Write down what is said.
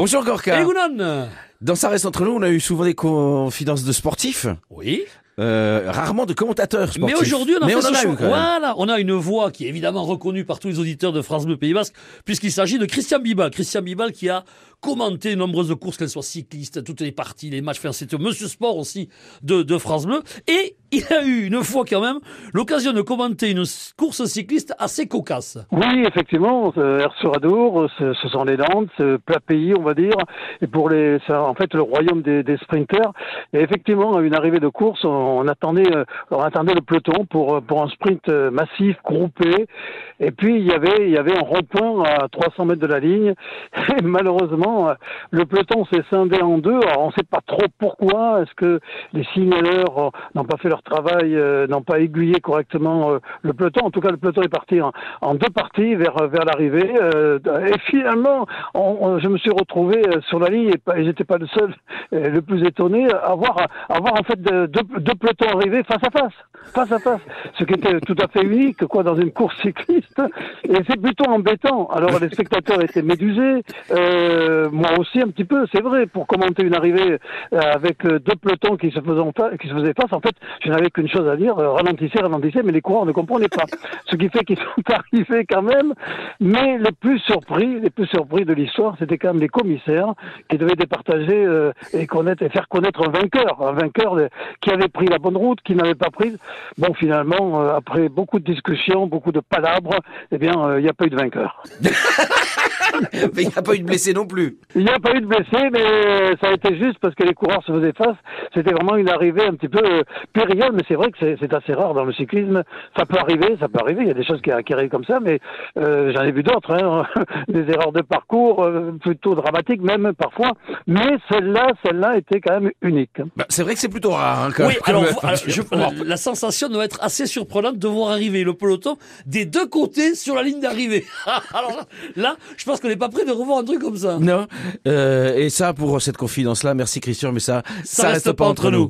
Bonjour Gorka. Et Gounon Dans Ça reste entre nous, on a eu souvent des confidences de sportifs, Oui. euh, rarement de commentateurs sportifs. Mais aujourd'hui, on a Mais fait on en ce a choix. eu quand même. Voilà, on a une voix qui est évidemment reconnue par tous les auditeurs de France Bleu Pays Basque, puisqu'il s'agit de Christian Bibal. Christian Bibal qui a commenté nombreuses courses, qu'elles soient cyclistes, toutes les parties, les matchs, enfin, c'était Monsieur Sport aussi de, France Bleu. Et il a eu une fois quand même l'occasion de commenter une course cycliste assez cocasse. Oui, effectivement, ce, sont les Landes, ce plat pays, on va dire, et pour les, c'est en fait le royaume des, des sprinters. Et effectivement, à une arrivée de course, on, on attendait, euh, on attendait le peloton pour euh, pour un sprint euh, massif, groupé. Et puis il y avait il y avait un rond-point à 300 mètres de la ligne. Et malheureusement, euh, le peloton s'est scindé en deux. Alors on ne sait pas trop pourquoi. Est-ce que les signaleurs euh, n'ont pas fait leur travail, euh, n'ont pas aiguillé correctement le peloton? En tout cas, le peloton est parti en, deux parties vers vers l'arrivée. et finalement, je me suis retrouvé sur la ligne et, et j'étais pas le seul, le plus étonné, à voir en fait de- deux, pelotons arriver face à face, face à face, ce qui était tout à fait unique quoi dans une course cycliste. Et c'est plutôt embêtant. Alors les spectateurs étaient médusés, moi aussi un petit peu, c'est vrai, pour commenter une arrivée euh, avec euh, deux pelotons qui se faisaient fa- qui se faisaient face. En fait, je n'avais qu'une chose à dire euh, ralentissez, ralentissez, mais les coureurs ne comprenaient pas. Ce qui fait qu'ils sont arrivés quand même. Mais les plus surpris, les plus surpris de l'histoire, c'était quand même les commissaires qui devaient départager euh, et connaître et faire connaître un vainqueur, un vainqueur de- qui avait pris la bonne route, qui n'avait pas pris. Bon, finalement, euh, après beaucoup de discussions, beaucoup de palabres, eh bien, euh, il n'y a pas eu de vainqueur. Mais il n'y a pas eu de blessés non plus. Il n'y a pas eu de blessés, mais ça a été juste parce que les coureurs se faisaient face. C'était vraiment une arrivée un petit peu euh, périole, mais c'est vrai que c'est- assez rare dans le cyclisme. Ça peut arriver, ça peut arriver. Il y a des choses qui, qui arrivent comme ça, mais euh, j'en ai vu d'autres, hein, des erreurs de parcours euh, plutôt dramatiques même parfois. Mais celle-là, celle-là était quand même unique. Bah, c'est vrai que c'est plutôt rare. Hein, quand Oui, même. alors, Ouais, alors, je- la, la sensation doit être assez surprenante de voir arriver le peloton des deux côtés sur la ligne d'arrivée. alors là, là, je pense qu'on n'est pas prêt de revoir un truc comme ça. Non. Euh, et ça, pour cette confidence-là, merci Christian, mais ça, ça, reste pas entre nous.